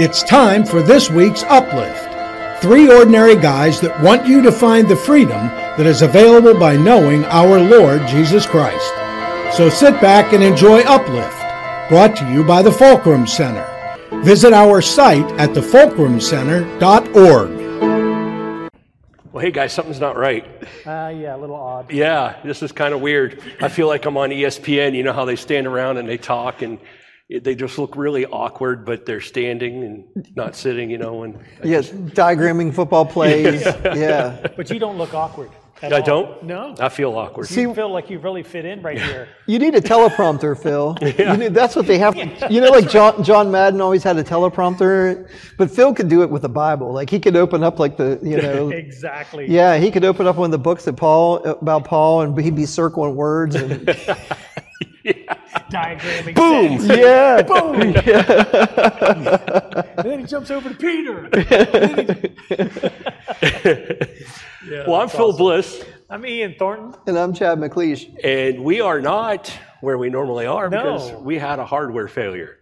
It's time for this week's Uplift. Three ordinary guys that want you to find the freedom that is available by knowing our Lord Jesus Christ. So sit back and enjoy Uplift, brought to you by the Fulcrum Center. Visit our site at thefulcrumcenter.org. Well, hey guys, something's not right. Uh, yeah, a little odd. Yeah, this is kind of weird. I feel like I'm on ESPN. You know how they stand around and they talk and they just look really awkward, but they're standing and not sitting, you know. And Yes, diagramming football plays. yeah. But you don't look awkward. At I all. don't. No. I feel awkward. you feel like you really fit in right here. You need a teleprompter, Phil. You need, that's what they have. You know, like John, John Madden always had a teleprompter, but Phil could do it with the Bible. Like he could open up like the, you know, exactly. yeah, he could open up one of the books that Paul about Paul, and he'd be circling words. And, Diagramming. Boom! sense. yeah, Boom! Yeah. And then he jumps over to Peter. yeah, well, I'm Phil Bliss, I'm Ian Thornton. and I'm Chad McLeish. and we are not where we normally are because we had a hardware failure.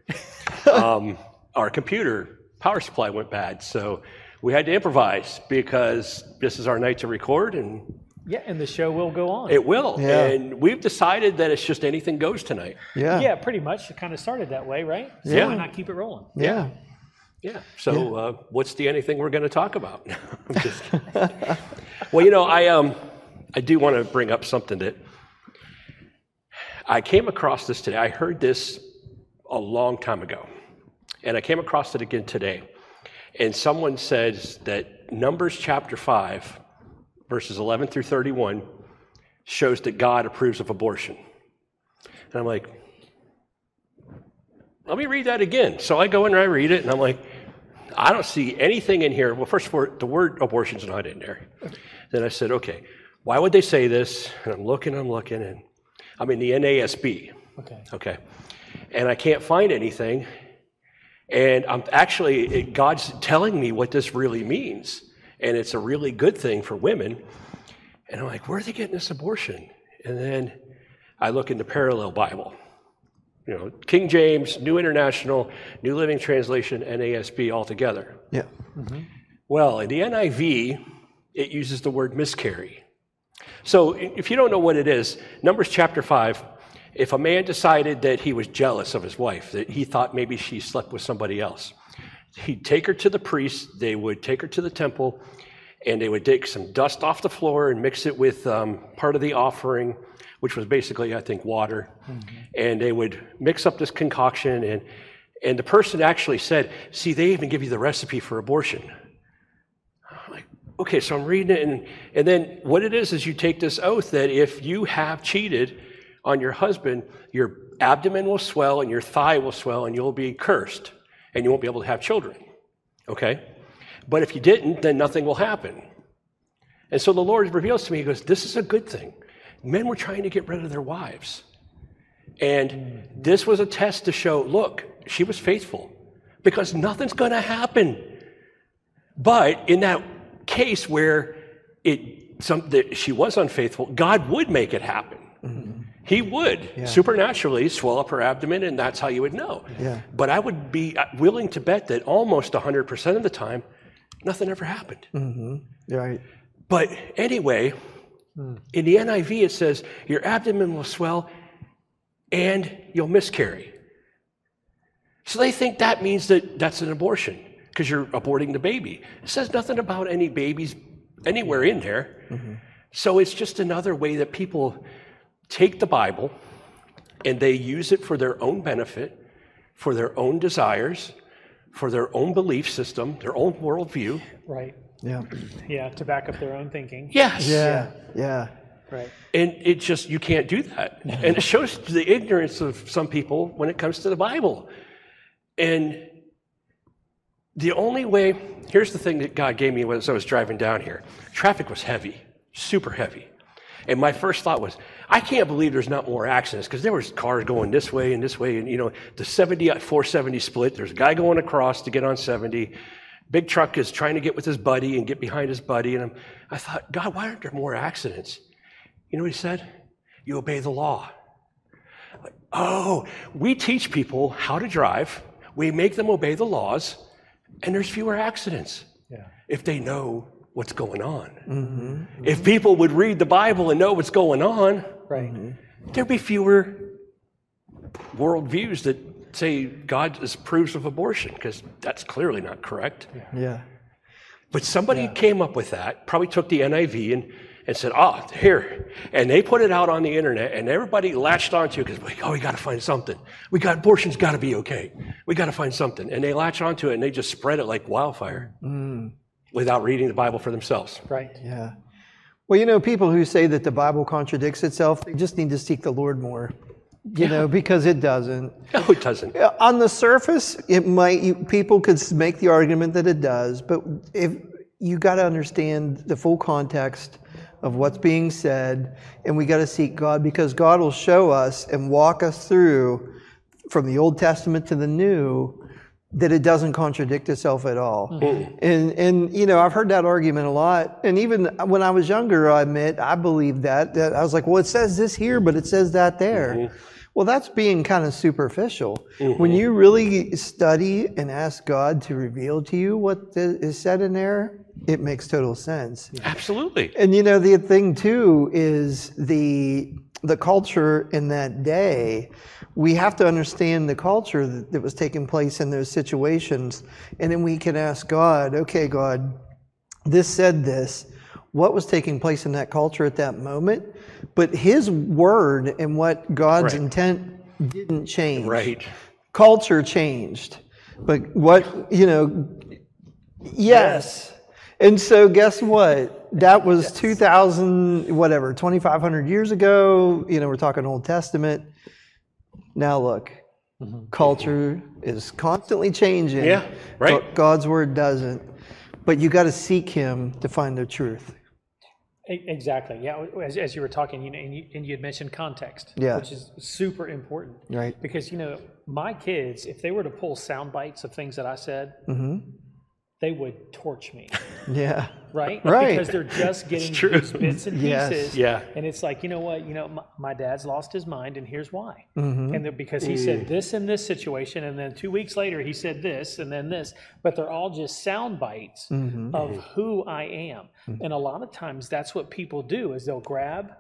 um, our computer power supply went bad, so we had to improvise because this is our night to record, and Yeah, and the show will go on. it will. Yeah. And we've decided that it's just anything goes tonight. Yeah, yeah, pretty much. It kind of started that way, right? So Yeah. Why not keep it rolling? yeah. Yeah. So, Uh, what's the anything we're going to talk about? I'm just kidding. well, you know, I um, I do want to bring up something that I came across this today. I heard this a long time ago, and I came across it again today. And someone says that Numbers chapter five, verses 11 through 31, shows that God approves of abortion. And I'm like, let me read that again. So I go in and I read it, and I'm like, I don't see anything in here. Well, first of all, the word abortion's not in there. Then I said, okay, why would they say this? And I'm looking, I'm looking, and I'm in the NASB, Okay. okay, and I can't find anything. And I'm actually, it, God's telling me what this really means, and it's a really good thing for women. And I'm like, where are they getting this abortion? And then I look in the parallel Bible you know, King James, New International, New Living Translation, NASB all together. Yeah. Mm-hmm. Well, in the NIV, it uses the word miscarry. So if you don't know what it is, Numbers chapter 5, if a man decided that he was jealous of his wife, that he thought maybe she slept with somebody else, he'd take her to the priest, they would take her to the temple, and they would take some dust off the floor and mix it with um, part of the offering, which was basically, I think, water. And they would mix up this concoction, and, and the person actually said, See, they even give you the recipe for abortion. I'm like, okay, so I'm reading it, and, and then what it is is you take this oath that if you have cheated on your husband, your abdomen will swell and your thigh will swell, and you'll be cursed, and you won't be able to have children. Okay? But if you didn't, then nothing will happen. And so the Lord reveals to me, He goes, This is a good thing. Men were trying to get rid of their wives. And this was a test to show look, she was faithful because nothing's going to happen. But in that case where it, some, that she was unfaithful, God would make it happen. Mm-hmm. He would supernaturally swell up her abdomen, and that's how you would know. Yeah. But I would be uh, willing to bet that almost 100% of the time, nothing ever happened. Mm-hmm. Right. But anyway, hmm. in the NIV it says, Your abdomen will swell and you'll miscarry. So they think that means that that's an abortion because you're aborting the baby. It says nothing about any babies anywhere in there. Mm-hmm. So it's just another way that people take the Bible and they use it for their own benefit, for their own desires, for their own belief system, their own worldview. Right. Yeah. Yeah, to back up their own thinking. Yes. Yeah. Yeah. Right. And it just, you can't do that. And it shows the ignorance of some people when it comes to the Bible. And the only way, here's the thing that God gave me as I was driving down here traffic was heavy, super heavy. And my first thought was, I can't believe there's not more accidents because there was cars going this way and this way. And, you know, the 70 470 split, there's a guy going across to get on 70. Big truck is trying to get with his buddy and get behind his buddy. And I'm, I thought, God, why aren't there more accidents? You know what he said? You obey the law. Like, oh, we teach people how to drive. We make them obey the laws and there's fewer accidents Yeah. if they know what's going on. Mm-hmm. If people would read the Bible and know what's going on, Right. Mm-hmm. there'd be fewer worldviews that say God approves of abortion, because that's clearly not correct. Yeah. But somebody came up with that, probably took the NIV and, and said, oh, here. And they put it out on the internet, and everybody latched onto it because, like, oh, we got to find something. We got abortion's got to be okay. We got to find something. And they latched onto it and they just spread it like wildfire mm. without reading the Bible for themselves. Right. Yeah. Well, you know, people who say that the Bible contradicts itself, they just need to seek the Lord more. You know, because it doesn't. No, it doesn't. On the surface, it might you, people could make the argument that it does, but if you got to understand the full context of what's being said, and we got to seek God because God will show us and walk us through from the Old Testament to the New that it doesn't contradict itself at all. Mm-hmm. Mm. And and you know, I've heard that argument a lot. And even when I was younger, I admit I believed that. That I was like, well, it says this here, but it says that there. Mm-hmm. Well, that's being kind of superficial. Mm-hmm. When you really study and ask God to reveal to you what the- is said in there, it makes total sense. Absolutely. And you know, the thing too is the the culture in that day. We have to understand the culture that, that was taking place in those situations, and then we can ask God, okay, God, this said this. What was taking place in that culture at that moment? But His word and what God's Right. intent didn't change Right. culture changed but what you know yes and so guess what that was 2000 whatever 2500 years ago you know we're talking old testament now look culture is constantly changing Yeah, right. but god's word doesn't but you got to seek him to find the truth Exactly. Yeah. As, as you were talking, you know, and you, and you had mentioned context, Yeah. which is super important. Right. Because you know, my kids, if they were to pull sound bites of things that I said, Mm-hmm. They would torch me. yeah Right. Right. Because they're just getting these bits and Yes. pieces. Yeah. And it's like, you know what? You know, my, my dad's lost his mind, and here's why. Mm-hmm. And because he said this in this situation, and then two weeks later he said this, and then this, but they're all just sound bites Mm-hmm. of who I am. And a lot of times that's what people do is they'll grab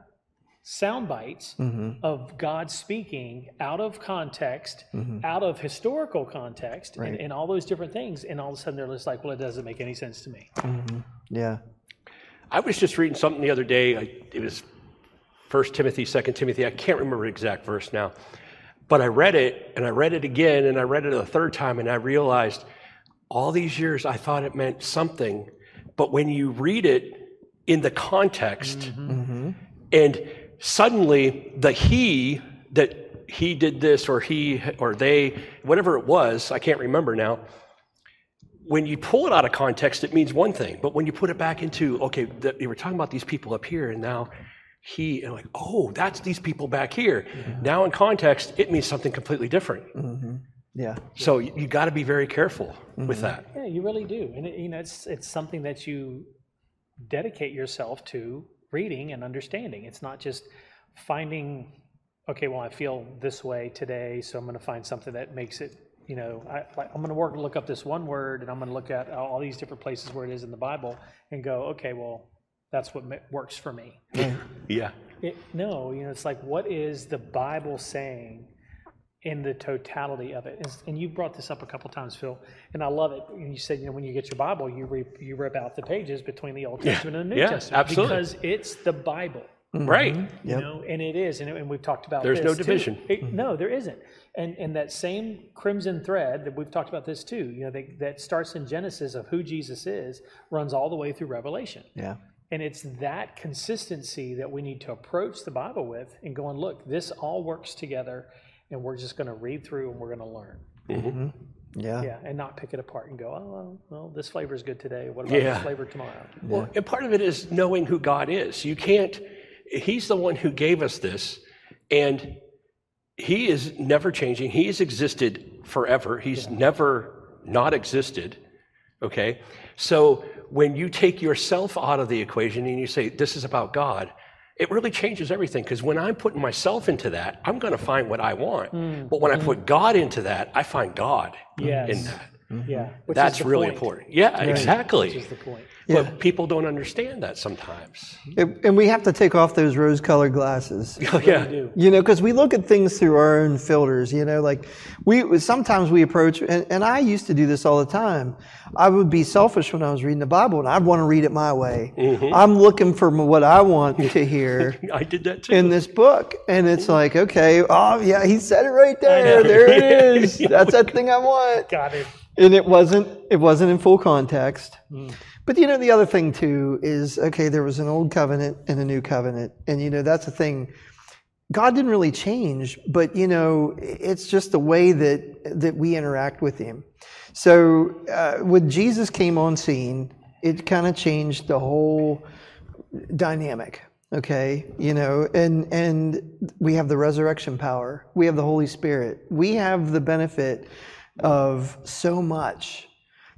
sound bites Mm-hmm. of God speaking out of context, mm-hmm. out of historical context, and, and all those different things. And all of a sudden they're just like, well, it doesn't make any sense to me. Mm-hmm. yeah I was just reading something the other day. I, it was First Timothy, Second Timothy. I can't remember the exact verse now, but I read it and I read it again and I read it a third time and I realized all these years I thought it meant something, but when you read it in the context, mm-hmm. and suddenly the he that he did this or he or they, whatever it was, I can't remember now when you pull it out of context, it means one thing. But when you put it back into, okay, that you were talking about these people up here, and now he, and like, oh, that's these people back here. Mm-hmm. Now in context, it means something completely different. Mm-hmm. yeah So you, you got to be very careful with mm-hmm. that. Yeah, you really do, and it, you know, it's it's something that you dedicate yourself to reading and understanding. It's not just finding, okay, well, I feel this way today, so I'm going to find something that makes it. You know, I, like, I'm going to work look up this one word, and I'm going to look at all these different places where it is in the Bible, and go, okay, well, that's what works for me. Yeah. It, no, you know, it's like, what is the Bible saying in the totality of it? And, and you brought this up a couple times, Phil, and I love it. And you said, you know, when you get your Bible, you rip, you rip out the pages between the Old Testament and the New Yeah, Testament absolutely. because it's the Bible. Mm-hmm. Right. You Yep. know, and it is, and, and we've talked about There's this no too. division. It- mm-hmm. no, there isn't. And and that same crimson thread that we've talked about this too. You know, that, that starts in Genesis of who Jesus is, runs all the way through Revelation. yeah And it's that consistency that we need to approach the Bible with and going, look, this all works together, and we're just going to read through and we're going to learn. Mm-hmm. yeah Yeah, and not pick it apart and go, oh, well, well this flavor is good today. What about Yeah. this flavor tomorrow? Well, and part of it is knowing who God is. You can't, He's the one who gave us this, and He is never changing. He has existed forever. He's never not existed. Okay? So when you take yourself out of the equation and you say, this is about God, it really changes everything because when I'm putting myself into that, I'm going to find what I want. Hmm. But when I hmm. put God into that, I find God in Yes. That. Yeah. which is That's the really point. important. Yeah, exactly. Which is the point. But people don't understand that sometimes. And and we have to take off those rose-colored glasses. Oh, yeah. You know, because we look at things through our own filters. You know, like we sometimes we approach, and, and I used to do this all the time. I would be selfish when I was reading the Bible, and I'd want to read it my way. Mm-hmm. I'm looking for what I want to hear I did that too. in this book, and it's like, okay, oh yeah, he said it right there. There it is. That's that thing I want Got it. And it wasn't it wasn't in full context. But you know the other thing too is okay there was an old covenant and a new covenant. And you know that's the thing. God didn't really change but you know it's just the way that that we interact with him. So uh, when jesus came on scene it kind of changed the whole dynamic okay? You know and and we have the resurrection power. We have the holy spirit. We have the benefit of so much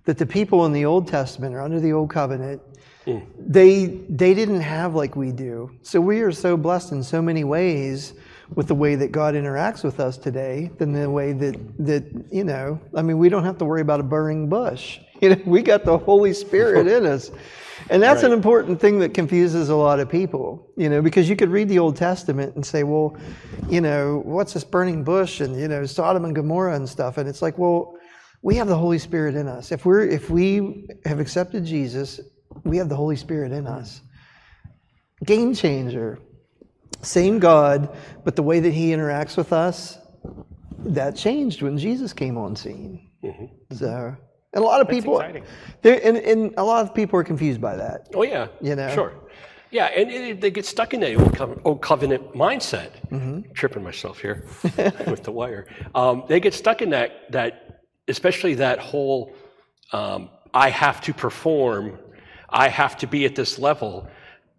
that the people in the old testament or under the old covenant mm. they they didn't have like we do. So we are so blessed in so many ways with the way that god interacts with us today than the way that that you know i mean we don't have to worry about a burning bush. You know we got the holy spirit in us and that's an important thing that confuses a lot of people, you know, because you could read the Old Testament and say, well, you know, what's this burning bush and, you know, Sodom and Gomorrah and stuff. And it's like, well, we have the Holy Spirit in us. If we're if we have accepted Jesus, we have the Holy Spirit in us. Game changer. Same God, but the way that he interacts with us, that changed when Jesus came on scene. Mm-hmm. So and a lot of people, there- and, and a lot of people are confused by that. Oh yeah, You know? sure. Yeah, and it, they get stuck in that old, covenant, old covenant mindset. Mm-hmm. Tripping myself here with the wire. Um, they get stuck in that that, especially that whole um, I have to perform, I have to be at this level,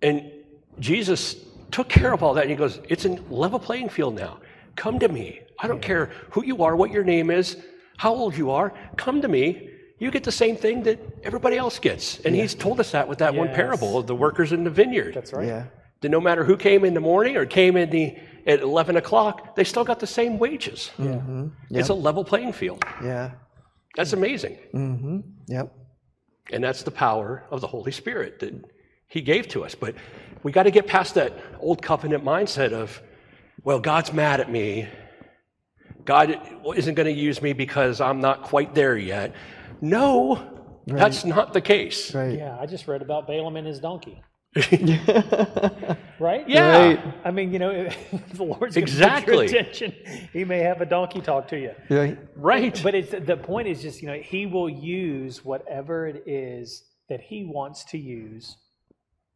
and Jesus took care of all that. And he goes, "It's a level playing field now. Come to me. I don't care who you are, what your name is, how old you are. Come to me." You get the same thing that everybody else gets. And he's told us that with that one parable of the workers in the vineyard. That's right. Yeah. That no matter who came in the morning or came in the at 11 o'clock, they still got the same wages. It's a level playing field. Yeah. That's amazing. Mm-hmm. Yep. And that's the power of the Holy Spirit that He gave to us. But we got to get past that old covenant mindset of, well, God's mad at me. God isn't going to use me because I'm not quite there yet. No, that's not the case. Right. Yeah, I just read about Balaam and his donkey. right? Yeah. Right. I mean, you know, if the Lord's going Exactly. your attention, He may have a donkey talk to you. Right. Right. But it's the point is just you know He will use whatever it is that He wants to use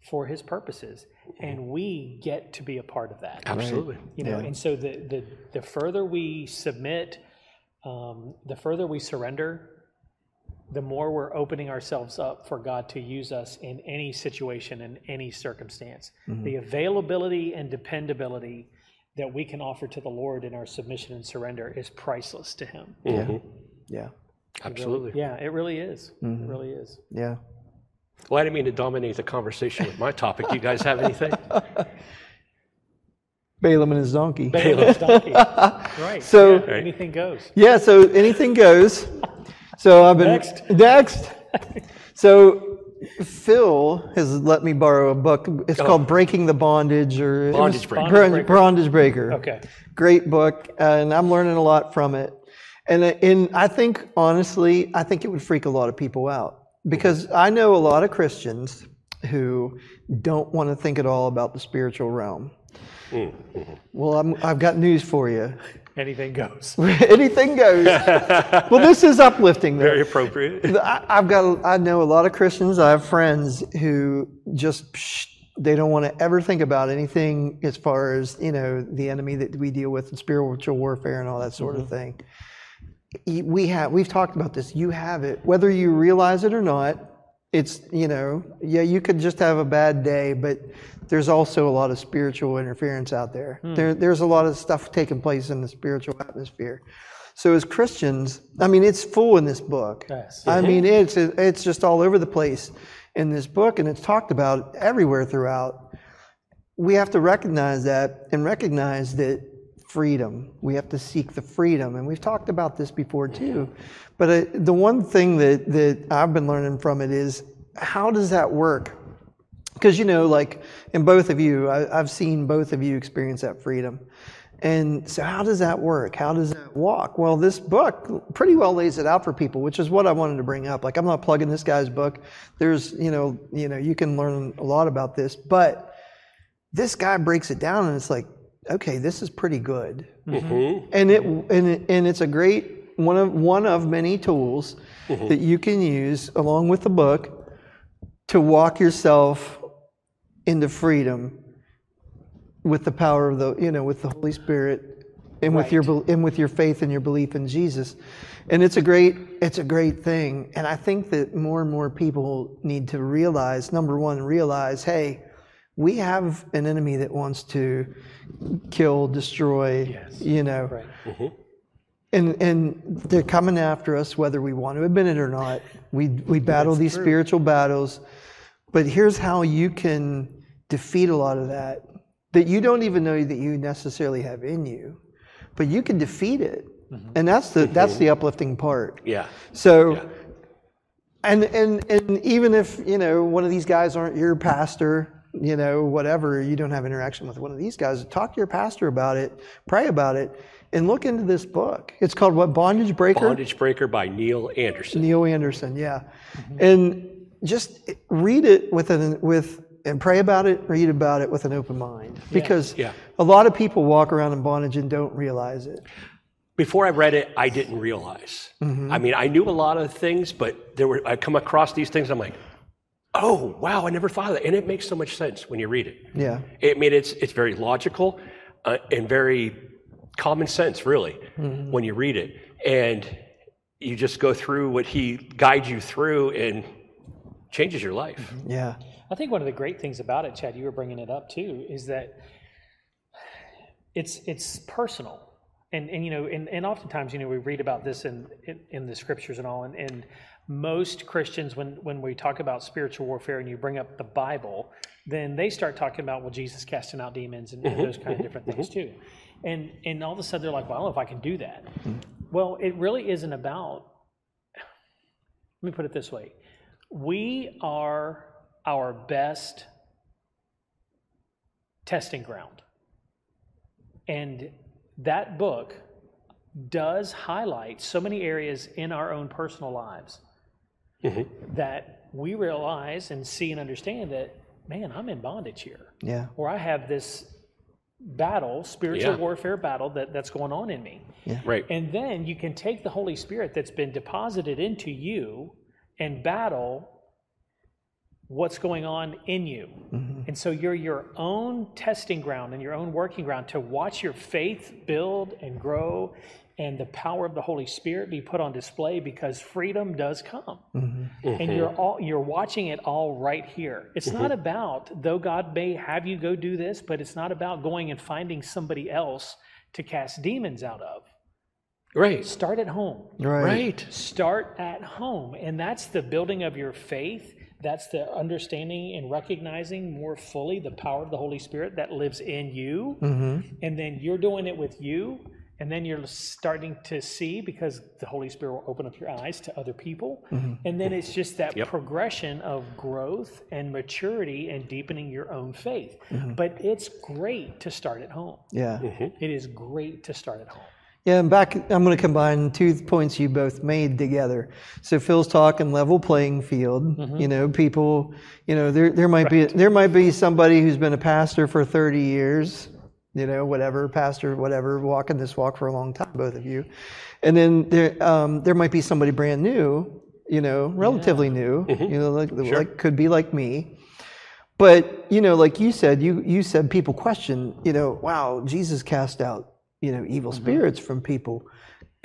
for His purposes, and we get to be a part of that. Absolutely. You know, and so the the the further we submit, um, the further we surrender, the more we're opening ourselves up for God to use us in any situation, in any circumstance. The availability and dependability that we can offer to the Lord in our submission and surrender is priceless to Him. Mm-hmm. Yeah. Absolutely. Yeah, it really is. It really is. Yeah. Well, I didn't mean to dominate the conversation with my topic. Do you guys have anything? Balaam and his donkey. Balaam's donkey. Right. So- yeah, anything goes. Yeah, so anything goes. So I've been Next. next. So Phil has let me borrow a book. It's called Breaking the Bondage or. Bondage Breaker. Bondage Breaker. Bondage Breaker. Okay. Great book, and I'm learning a lot from it. And and I think honestly, I think it would freak a lot of people out because I know a lot of Christians who don't want to think at all about the spiritual realm. Mm-hmm. Well, I'm, I've got news for you. Anything goes. Anything goes. well, this is uplifting. Though. Very appropriate. I, I've got. I know a lot of Christians. I have friends who just psh, they don't want to ever think about anything as far as you know the enemy that we deal with and spiritual warfare and all that sort of mm-hmm. thing. We have. We've talked about this. You have it, whether you realize it or not. It's you know yeah you could just have a bad day, but there's also a lot of spiritual interference out there. There there's a lot of stuff taking place in the spiritual atmosphere. So as Christians, I mean, it's full in this book. Yes. I mean, it's it's just all over the place in this book, and it's talked about everywhere throughout. We have to recognize that and recognize that freedom. We have to seek the freedom. And we've talked about this before too. But uh, the one thing that, that I've been learning from it is how does that work? Because, you know, like in both of you, I, I've seen both of you experience that freedom. And so, how does that work? How does that walk? Well, this book pretty well lays it out for people, which is what I wanted to bring up. Like, I'm not plugging this guy's book. There's, you know, you know, you can learn a lot about this, but this guy breaks it down, and it's like, okay, this is pretty good. Mm-hmm. And it and it, and it's a great one of one of many tools Mm-hmm. that you can use along with the book to walk yourself into freedom with the power of the you know with the Holy Spirit and with your and with your faith and your belief in Jesus. And it's a great it's a great thing. And I think that more and more people need to realize number one realize hey we have an enemy that wants to kill, destroy, you know. Right. Mm-hmm. And and they're coming after us whether we want to admit it or not. We we battle these spiritual battles. But here's how you can defeat a lot of that that you don't even know that you necessarily have in you. But you can defeat it. Mm-hmm. And that's the mm-hmm. that's the uplifting part. Yeah. So Yeah. and and and even if, you know, one of these guys aren't your pastor, you know, whatever, you don't have interaction with one of these guys, talk to your pastor about it, pray about it, and look into this book. It's called what? Bondage Breaker? Bondage Breaker by Neil Anderson. Neil Anderson, yeah. Mm-hmm. And just read it with an with and pray about it, read about it with an open mind. Because Yeah. a lot of people walk around in bondage and don't realize it. Before I read it, I didn't realize. Mm-hmm. I mean, I knew a lot of things, but there were I come across these things. I'm like, oh wow, I never thought of that, and it makes so much sense when you read it. Yeah. I mean, it's it's very logical uh, and very common sense, really, Mm-hmm. when you read it, and you just go through what he guides you through, and changes your life. Mm-hmm. Yeah. I think one of the great things about it, Chad, you were bringing it up too, is that it's it's personal, and and you know, and, and oftentimes you know we read about this in in, in the scriptures and all, and, and most Christians when when we talk about spiritual warfare and you bring up the Bible, then they start talking about well Jesus casting out demons and, and those kind of different things mm-hmm. too, and and all of a sudden they're like, well, I don't know if I can do that. Mm-hmm. Well, it really isn't about. Let me put it this way: we are our best testing ground. And that book does highlight so many areas in our own personal lives mm-hmm. that we realize and see and understand that, man, I'm in bondage here. Yeah. Or I have this battle, spiritual Yeah. warfare battle that, that's going on in me. Right. And then you can take the Holy Spirit that's been deposited into you and battle what's going on in you. Mm-hmm. And so you're your own testing ground and your own working ground to watch your faith build and grow and the power of the Holy Spirit be put on display because freedom does come. Mm-hmm. And you're mm-hmm. all you're watching it all right here. It's not about though God may have you go do this, but it's not about going and finding somebody else to cast demons out of. Right. Start at home. Right. Right. Start at home. And that's the building of your faith. That's the understanding and recognizing more fully the power of the Holy Spirit that lives in you. Mm-hmm. And then you're doing it with you. And then you're starting to see because the Holy Spirit will open up your eyes to other people. Mm-hmm. And then it's just that Yep. progression of growth and maturity and deepening your own faith. Mm-hmm. But it's great to start at home. Yeah. It is great to start at home. Yeah, and back, I'm going to combine two points you both made together. So Phil's talking level playing field. You know, people, you know, there there might be there might be somebody who's been a pastor for 30 years, you know, whatever pastor, whatever, walking this walk for a long time, both of you, and then there um, there might be somebody brand new, you know, relatively new, you know, like like could be like me. But you know, like you said, you you said people question, you know, wow, Jesus cast out you know evil spirits from people.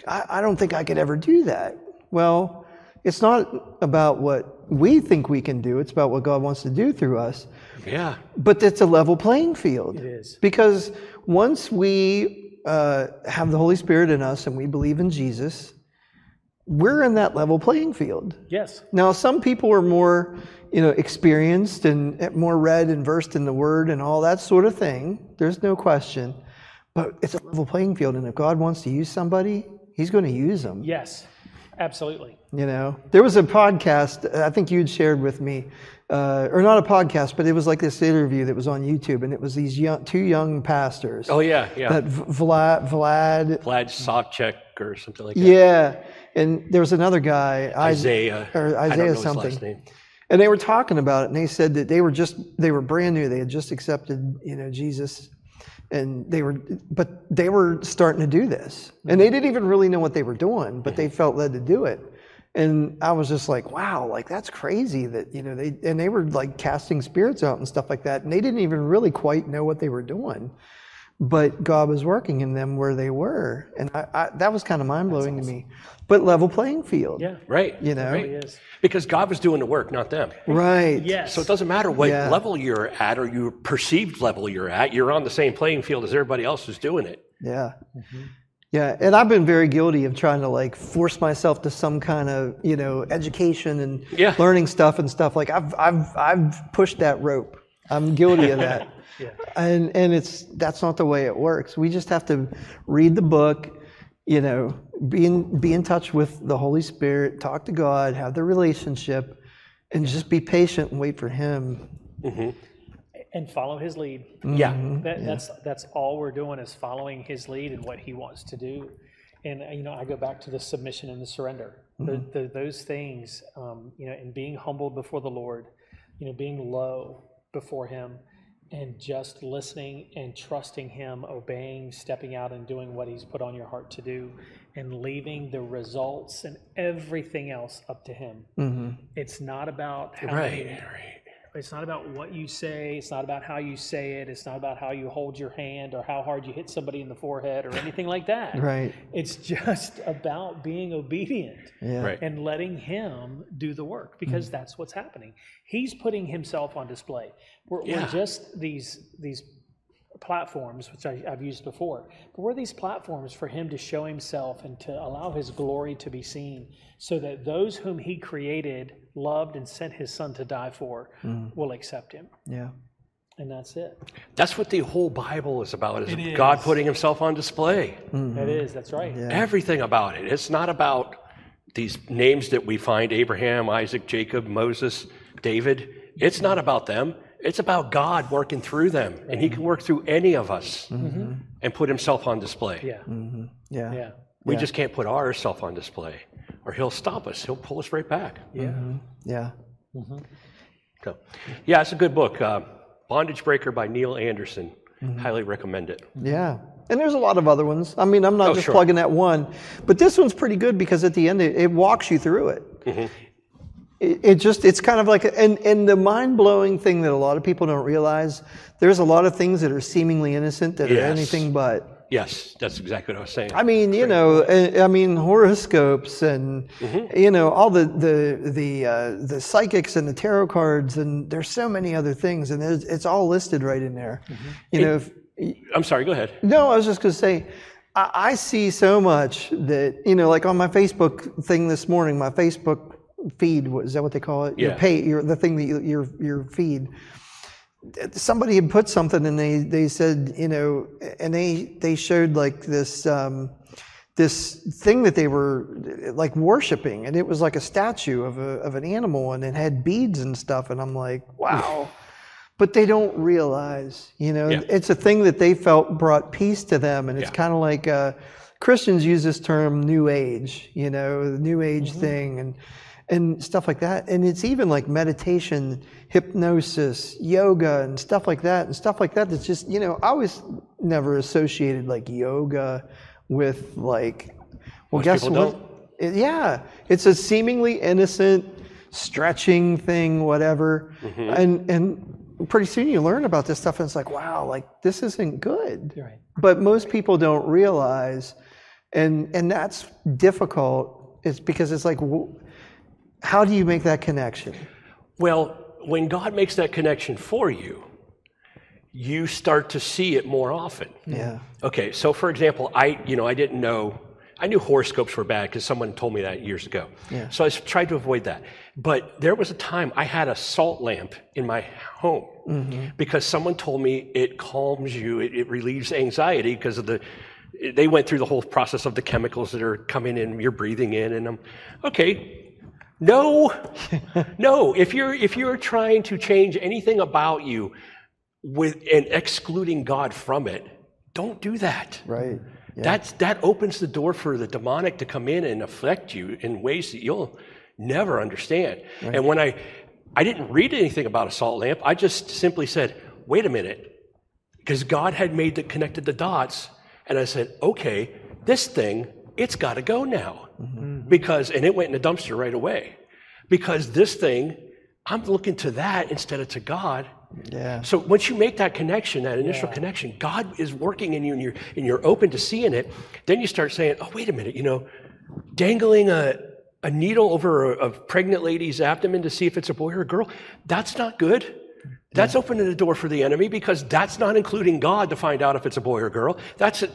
I, I don't think I could ever do that. Well, it's not about what we think we can do; it's about what God wants to do through us. Yeah. But it's a level playing field. It is. Because once we uh, have the Holy Spirit in us and we believe in Jesus, we're in that level playing field. Yes. Now, some people are more, you know, experienced and more read and versed in the Word and all that sort of thing. There's no question. But it's a level playing field, and if God wants to use somebody, He's going to use them. Yes, absolutely. You know, there was a podcast I think you'd shared with me, uh, or not a podcast, but it was like this interview that was on YouTube, and it was these young, two young pastors. Oh yeah, yeah. That V- Vlad, Vlad, Vlad Savchuk or something like that. yeah, and there was another guy, Isaiah. or I don't know Isaiah his something. last name. And they were talking about it, and they said that they were just they were brand new. They had just accepted, you know, Jesus, and they were, but they were starting to do this, and they mm-hmm. didn't even really know what they were doing, but they mm-hmm. felt led to do it. And I was just like, wow, like that's crazy that you know they and they were like casting spirits out and stuff like that, and they didn't even really quite know what they were doing, but God was working in them where they were, and I, I, that was kind of mind blowing to me. But level playing field, Yeah, Right. you know, it is. Because God was doing the work, not them. right? Yes. So it doesn't matter what Yeah. level you're at or your perceived level you're at. You're on the same playing field as everybody else who's doing it. Yeah. Mm-hmm. Yeah, and I've been very guilty of trying to like force myself to some kind of, you know, education and Yeah. learning stuff and stuff. Like I've I've I've pushed that rope. I'm guilty of that. Yeah. And and it's that's not the way it works. We just have to read the book, you know, be in be in touch with the Holy Spirit, talk to God, have the relationship, and just be patient and wait for him. Mm-hmm. And follow his lead. Mm-hmm. Yeah. That, That's that's all we're doing is following his lead and what he wants to do. And you know, I go back to the submission and the surrender. The, mm-hmm. the, those things, um, you know, and being humbled before the Lord, you know, being low before Him, and just listening and trusting Him, obeying, stepping out and doing what He's put on your heart to do, and leaving the results and everything else up to Him. Mm-hmm. It's not about how Right. many- Right. It's not about what you say. It's not about how you say it. It's not about how you hold your hand or how hard you hit somebody in the forehead or anything like that. Right. It's just about being obedient Yeah. Right. and letting Him do the work because mm. that's what's happening. He's putting Himself on display. We're, Yeah. we're just these these platforms, which I, I've used before, but we're these platforms for Him to show Himself and to allow His glory to be seen, so that those whom He created, loved, and sent His Son to die for mm. will accept Him, Yeah. and that's it. That's what the whole Bible is about, is It God is. putting himself on display. Mm-hmm. That is, that's right. Everything about it. It's not about these names that we find Abraham, Isaac, Jacob, Moses, David. It's not about them. It's about God working through them. And he can work through any of us mm-hmm. and put himself on display. Yeah, mm-hmm. Yeah. yeah, We just can't put ourself on display or he'll stop us. He'll pull us right back. yeah. Mm-hmm. Yeah. So, yeah, it's a good book. Uh, Bondage Breaker by Neil Anderson. Highly recommend it. Yeah. And there's a lot of other ones. I mean, I'm not Oh, just sure. plugging that one, but this one's pretty good because at the end it, it walks you through it. Mm-hmm. It, it just it's kind of like and and the mind blowing thing that a lot of people don't realize. There's a lot of things that are seemingly innocent that are anything but. Yes, that's exactly what I was saying. I mean, you know, uh, I mean horoscopes and Mm-hmm. you know all the the the uh, the psychics and the tarot cards and there's so many other things and it's, all listed right in there. Mm-hmm. You know, if, I'm sorry, go ahead. no, I was just going to say, I, I see so much that, you know, like on my Facebook thing this morning, my Facebook feed, is that what they call it? Your Yeah. pay, your, the thing that you, your, your feed. Somebody had put something and they, they said, you know, and they, they showed like this, um, this thing that they were like worshiping and it was like a statue of a, of an animal and it had beads and stuff. And I'm like, wow. But they don't realize, you know, Yeah. it's a thing that they felt brought peace to them. And it's Yeah. kind of like uh, Christians use this term new age, you know, the new age Mm-hmm. thing and, and stuff like that. And it's even like meditation, hypnosis, yoga, and stuff like that. And stuff like that that's just, you know, I was never associated like yoga with like, well, Most guess people what? It- yeah, it's a seemingly innocent stretching thing, whatever, Mm-hmm. and and pretty soon you learn about this stuff, and it's like, wow, like this isn't good. Right. But most people don't realize, and and that's difficult. It's because it's like, wh- how do you make that connection? Well, when God makes that connection for you, you start to see it more often. Yeah. Okay, so for example, I, you know, I didn't know I knew horoscopes were bad because someone told me that years ago. Yeah. So I tried to avoid that. But there was a time I had a salt lamp in my home Mm-hmm. because someone told me it calms you, it, it relieves anxiety because of the. They went through the whole process of the chemicals that are coming in, you're breathing in, and I'm okay. No, no. If you're if you're trying to change anything about you with and excluding God from it, don't do that. Right. Yeah. That's that opens the door for the demonic to come in and affect you in ways that you'll never understand. And when I I didn't read anything about a salt lamp, I just simply said, "Wait a minute." Because God had made the connected the dots, and I said, "Okay, this thing, it's got to go now." Mm-hmm. Because and it went in the dumpster right away. Because this thing, I'm looking to that instead of to God. Yeah. So once you make that connection, that initial connection, God is working in you and you're, and you're open to seeing it, then you start saying, oh, wait a minute, you know, dangling a, a needle over a, a pregnant lady's abdomen to see if it's a boy or a girl, that's not good. That's opening the door for the enemy because that's not including God to find out if it's a boy or a girl. That's it,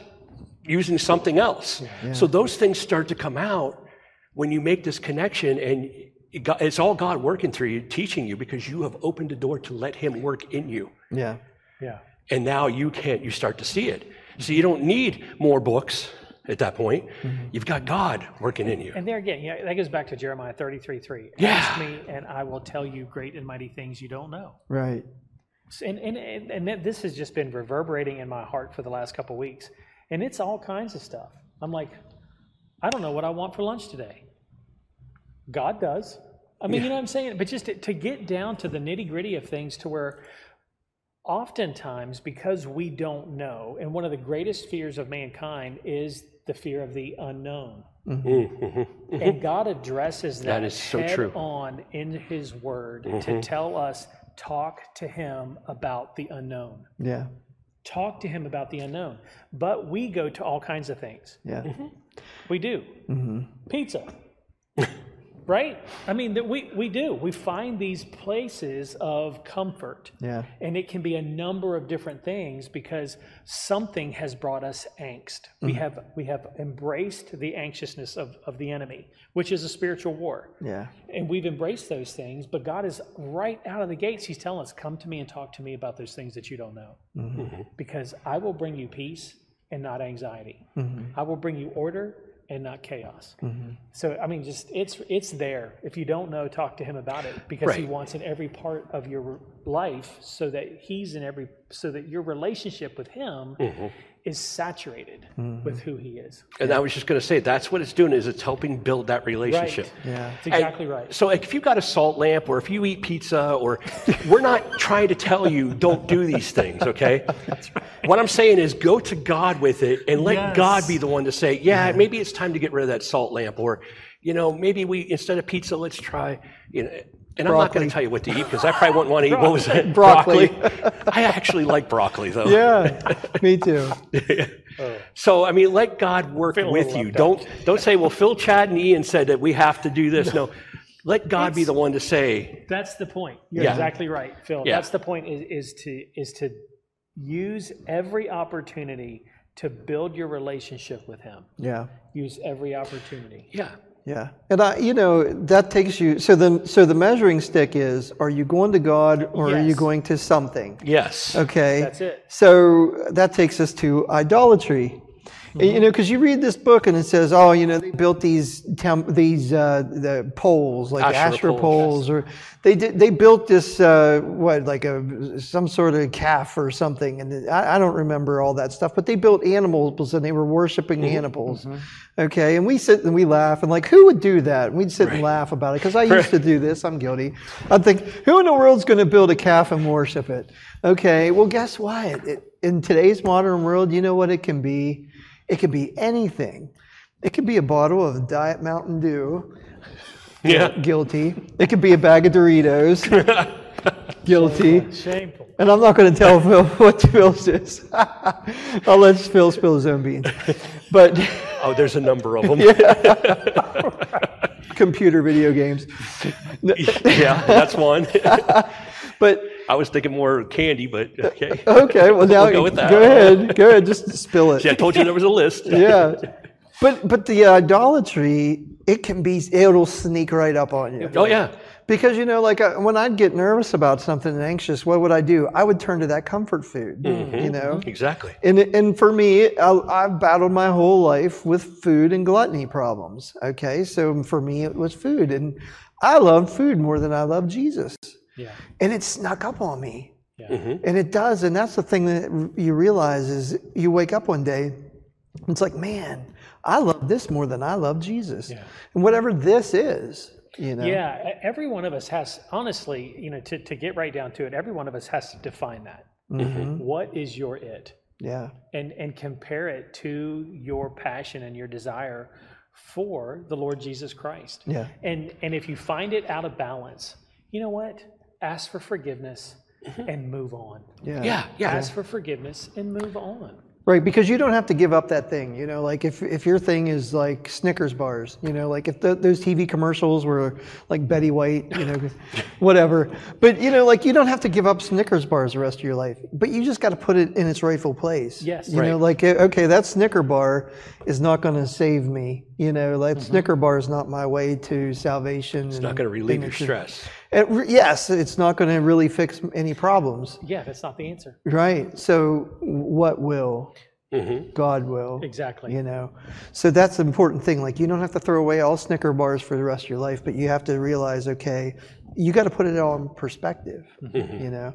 using something else. So those things start to come out when you make this connection and it's all God working through you, teaching you because you have opened the door to let Him work in you. Yeah. Yeah. And now you can't, you start to see it. So you don't need more books at that point. Mm-hmm. You've got God working in you. And there again, yeah, that goes back to Jeremiah 33 3. Yeah. Ask me, and I will tell you great and mighty things you don't know. Right. And, and, and, and this has just been reverberating in my heart for the last couple weeks. And it's all kinds of stuff. I'm like, I don't know what I want for lunch today. God does. I mean, you know what I'm saying? But just to, to get down to the nitty gritty of things to where oftentimes, because we don't know, and one of the greatest fears of mankind is the fear of the unknown. Mm-hmm. Mm-hmm. And mm-hmm. God addresses that, That is so head true. on in His Word to tell us, talk to Him about the unknown. Yeah. Talk to Him about the unknown. But we go to all kinds of things. Yeah. We do. Mm-hmm. Pizza. Right? I mean, that we, we do. We find these places of comfort. Yeah. And it can be a number of different things because something has brought us angst. We mm-hmm. have we have embraced the anxiousness of, of the enemy, which is a spiritual war. Yeah. And we've embraced those things, but God is right out of the gates. He's telling us, come to me and talk to me about those things that you don't know. Mm-hmm. Mm-hmm. Because I will bring you peace and not anxiety. I will bring you order and not chaos. Mm-hmm. So I mean, just it's it's there. If you don't know, talk to him about it because he wants in every part of your life, so that he's in every, so that your relationship with him mm-hmm. is saturated mm-hmm. with who he is. And I was just going to say, that's what it's doing is it's helping build that relationship. Yeah. That's exactly right. So if you've got a salt lamp or if you eat pizza or we're not trying to tell you don't do these things, okay? What I'm saying is go to God with it and let Yes. God be the one to say, yeah, maybe it's time to get rid of that salt lamp or you know, maybe we instead of pizza let's try, you know, and I'm not going to tell you what to eat because I probably wouldn't want to eat what was it? Broccoli. I actually like broccoli though. Yeah. Me too. So I mean, let God work Feel with you. Don't don't say, well, Phil, Chad, and Ian said that we have to do this. No, let God be the one to say, That's the point. You're Yeah. exactly right, Phil. Yeah. That's the point is, is to is to use every opportunity to build your relationship with him. Yeah. Use every opportunity. yeah, Yeah, and I, you know, that takes you. So the so the measuring stick is: Are you going to God or are you going to something? yes, Okay, That's it. So that takes us to idolatry. And, You know, because you read this book and it says, oh, you know, they built these temp- these uh, the poles like Asherah Asherah poles, poles, or they did they built this uh, what like a some sort of calf or something, and I, I don't remember all that stuff. But they built animals and they were worshiping animals. Okay, and we sit and we laugh and like, who would do that? And we'd sit and laugh about it because I used to do this. I'm guilty. I'd think, who in the world's going to build a calf and worship it? Okay, well, guess what? It, in today's modern world, you know what it can be? It could be anything. It could be a bottle of Diet Mountain Dew. yeah. Guilty. It could be a bag of Doritos. Guilty. Shameful. And I'm not going to tell Phil what Phil's is. I'll let Phil spill his own beans. But Oh, there's a number of them. computer video games. yeah, that's one. But I was thinking more candy, but okay. okay, well now We'll go with that. go ahead. Go ahead. Just spill it. See, I told you there was a list. yeah. But but the idolatry, it can be, it'll sneak right up on you. Oh, yeah. Because you know, like uh, when I'd get nervous about something and anxious, what would I do? I would turn to that comfort food. You know, Exactly. and and for me, I, I've battled my whole life with food and gluttony problems. Okay, so for me, it was food, and I loved food more than I loved Jesus, Yeah. and it snuck up on me. Yeah. And it does, and that's the thing that you realize is you wake up one day, it's like, man, I love this more than I love Jesus, Yeah. and whatever this is, you know. Yeah, every one of us has, honestly, you know, to, to get right down to it, every one of us has to define that. Mm-hmm. What is your it? Yeah. And, and compare it to your passion and your desire for the Lord Jesus Christ. Yeah. And, and if you find it out of balance, you know what? Ask for forgiveness and move on. Yeah. Yeah, yeah. Ask for forgiveness and move on. Right, because you don't have to give up that thing. You know, like if, if your thing is like Snickers bars, you know, like if the, those TV commercials were like Betty White, you know, whatever. But, you know, like you don't have to give up Snickers bars the rest of your life, but you just got to put it in its rightful place. Yes. You know, like, eh, okay, that Snicker bar is not going to save me. You know, that Snicker bar is not my way to salvation. It's not going to relieve your stress. Yes, it's not going to really fix any problems. Yeah, that's not the answer. Right. So what will? Mm-hmm. God will. Exactly. You know. So that's the important thing. Like you don't have to throw away all Snicker bars for the rest of your life, but you have to realize, okay, you got to put it all in perspective. Mm-hmm. You know.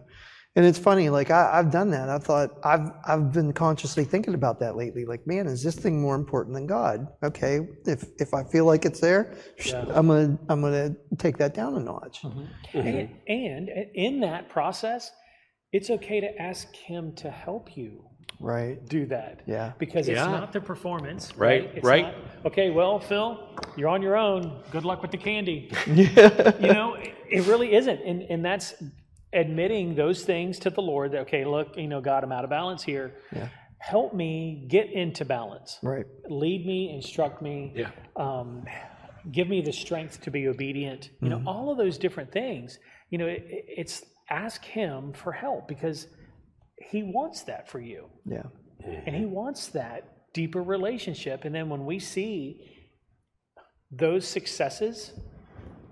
And it's funny, like I, I've done that. I thought I've I've been consciously thinking about that lately. Like, man, is this thing more important than God? Okay, if if I feel like it's there, sh- I'm gonna I'm gonna take that down a notch. Mm-hmm. And, mm-hmm. and in that process, it's okay to ask Him to help you Right. do that. Yeah. Because it's Yeah. not the performance. Right, It's right. not, okay, well, Phil, you're on your own. Good luck with the candy. Yeah. you know, it, it really isn't. And, and that's admitting those things to the Lord that, okay, look, you know, God, I'm out of balance here. Yeah. Help me get into balance. Right. Lead me, instruct me. Yeah. Um, give me the strength to be obedient. You know, all of those different things. You know, it, it- it's ask Him for help because He wants that for you Yeah. and he wants that deeper relationship and then when we see those successes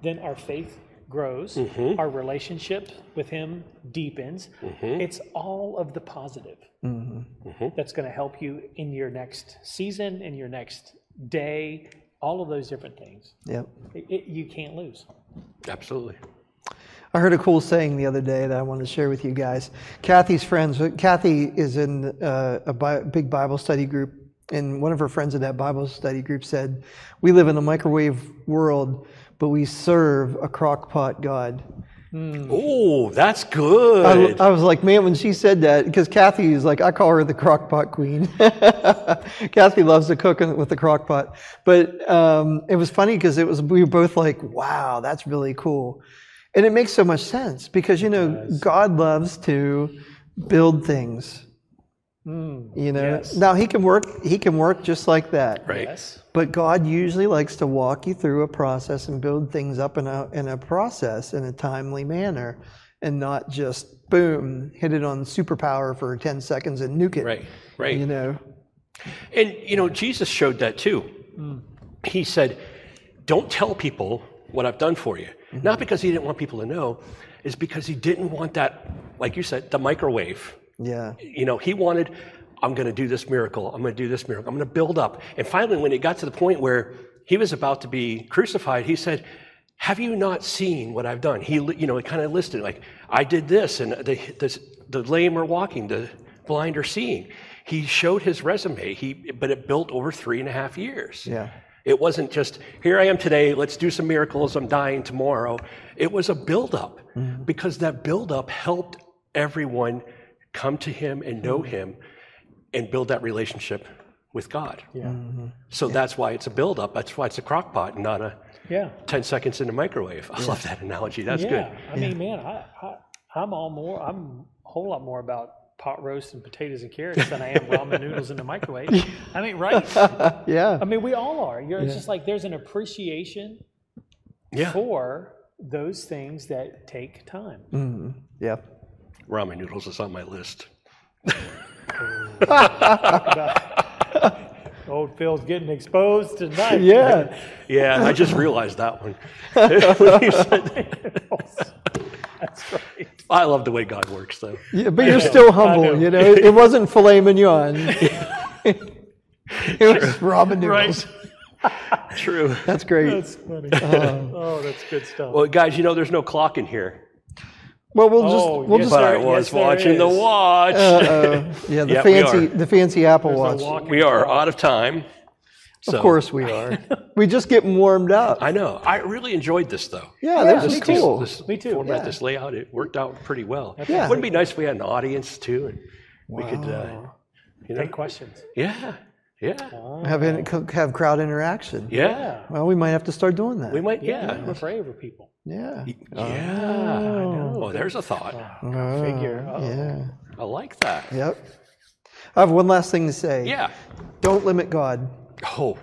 then our faith grows mm-hmm. our relationship with him deepens. Mm-hmm. It's all of the positive mm-hmm. that's going to help you in your next season in your next day all of those different things. Yep. It- it- you can't lose. Absolutely. I heard a cool saying the other day that I wanted to share with you guys. Kathy's friends, Kathy is in uh, a bi- big Bible study group, and one of her friends in that Bible study group said, We live in a microwave world, but we serve a crock pot God. Oh, that's good. I was like, man, when she said that, because Kathy is like, I call her the crock pot queen. Kathy loves to cook with the crock pot. But um, it was funny because it was we were both like, wow, that's really cool. And it makes so much sense because, you know, God loves to build things. Mm. You know, yes. now he can work. He can work just like that. right. yes But God usually likes to walk you through a process and build things up in a in a process in a timely manner, and not just boom hit it on superpower for ten seconds and nuke it. Right. Right. You know. And you know, Jesus showed that too. Mm. He said, "Don't tell people what I've done for you." Mm-hmm. Not because he didn't want people to know, is because he didn't want that, like you said, the microwave. Yeah. You know, he wanted, I'm going to do this miracle. I'm going to do this miracle. I'm going to build up. And finally, when it got to the point where he was about to be crucified, he said, "Have you not seen what I've done?" He, you know, it kind of listed like, "I did this, and the the, the lame are walking, the blind are seeing." He showed his resume. He, but it built over three and a half years. Yeah. It wasn't just, here I am today, let's do some miracles, I'm dying tomorrow. It was a buildup mm-hmm. because that buildup helped everyone come to him and know him and build that relationship with God. yeah So that's why it's a buildup. That's why it's a crock pot and not a yeah 10 seconds in the microwave. I love that analogy. That's yeah, good. I mean, man, I, I I'm all more. I'm a whole lot more about pot roast and potatoes and carrots than I am ramen noodles in the microwave. I mean, right? Yeah. I mean, we all are. You're it's just like there's an appreciation Yeah. for those things that take time. Mm, yeah. Ramen noodles is on my list. Old Phil's getting exposed tonight. Yeah. Yeah, I just realized that one. When you said that. That's right. I love the way God works, though. yeah but you're know, still I know. humble. You know, it, it wasn't filet mignon. it was ramen noodles. True. That's great. That's funny. Uh-huh. oh, that's good stuff. Well, guys, you know there's no clock in here, well, we'll just Oh, we'll yes, just but I was yes, watching the watch. uh, yeah the Yeah, we fancy the fancy Apple There's Watch. we are clock. out of time. Of course we are. we just get warmed up. I know. I really enjoyed this, though. Yeah, Yeah, this is me too. cool. This Me too, Format, yeah. this layout, it worked out pretty well. Yeah. Wouldn't it be nice if we had an audience too, and we could, uh, you know, Take questions. yeah, yeah, Have in, have crowd interaction. yeah. Well, we might have to start doing that. We might, Yeah, yeah, afraid of people. Yeah. Oh, yeah. I know. Oh, there's a thought. Oh, oh Figure. Uh-oh. Yeah. I like that. Yep. I have one last thing to say. Yeah. Don't limit God. Oh,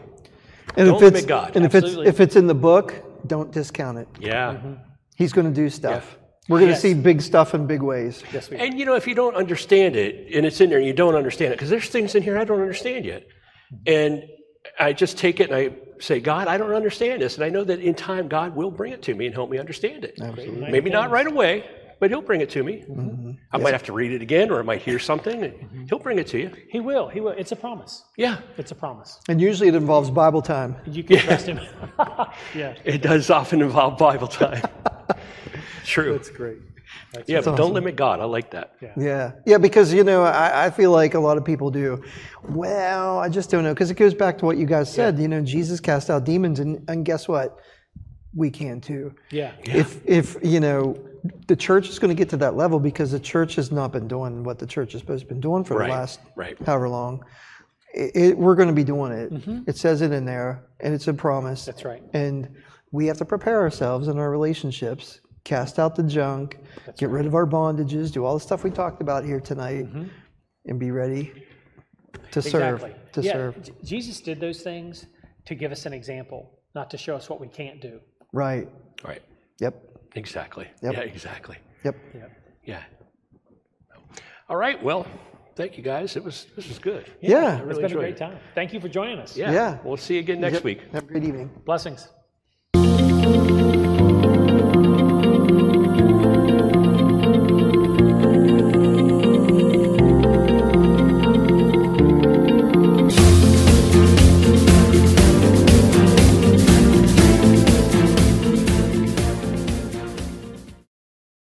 And Don't if it's limit God, and if it's if it's in the book, don't discount it. yeah. Mm-hmm. He's going to do stuff. We're going to Yes. see big stuff in big ways. Yes, we And you know, if you don't understand it, and it's in there, and you don't understand it, because there's things in here I don't understand yet, and I just take it and I say, God, I don't understand this, and I know that in time God will bring it to me and help me understand it. Absolutely. Maybe not right away, but He'll bring it to me. Mm-hmm. I might have to read it again, or I might hear something, and He'll bring it to you. He will. He will. It's a promise. Yeah, It's a promise. And usually it involves Bible time. You can trust him. yeah. it does often involve Bible time. True. That's great. That's Yeah, but awesome. don't limit God. I like that. Yeah. Yeah, because, you know, I, I feel like a lot of people do. Well, I just don't know. Because it goes back to what you guys said. You know, Jesus cast out demons, and, and guess what? We can too. Yeah. If, if, you know, the church is going to get to that level because the church has not been doing what the church is supposed to be doing for Right, the last right. however long. It, it, we're going to be doing it. Mm-hmm. It says it in there, and it's a promise. That's right. And we have to prepare ourselves in our relationships, cast out the junk, get rid of our bondages, do all the stuff we talked about here tonight, mm-hmm. and be ready to serve. Exactly. To yeah. serve. Jesus did those things to give us an example, not to show us what we can't do. Right. Right. Yep. Exactly. Yep. Yeah, exactly. Yep. Yeah. Yeah. All right. Well, thank you guys. It was this was good. Yeah. It's really been a great it. time. Thank you for joining us. Yeah. Yeah. We'll see you again next Yep. week. Have a great evening. Blessings.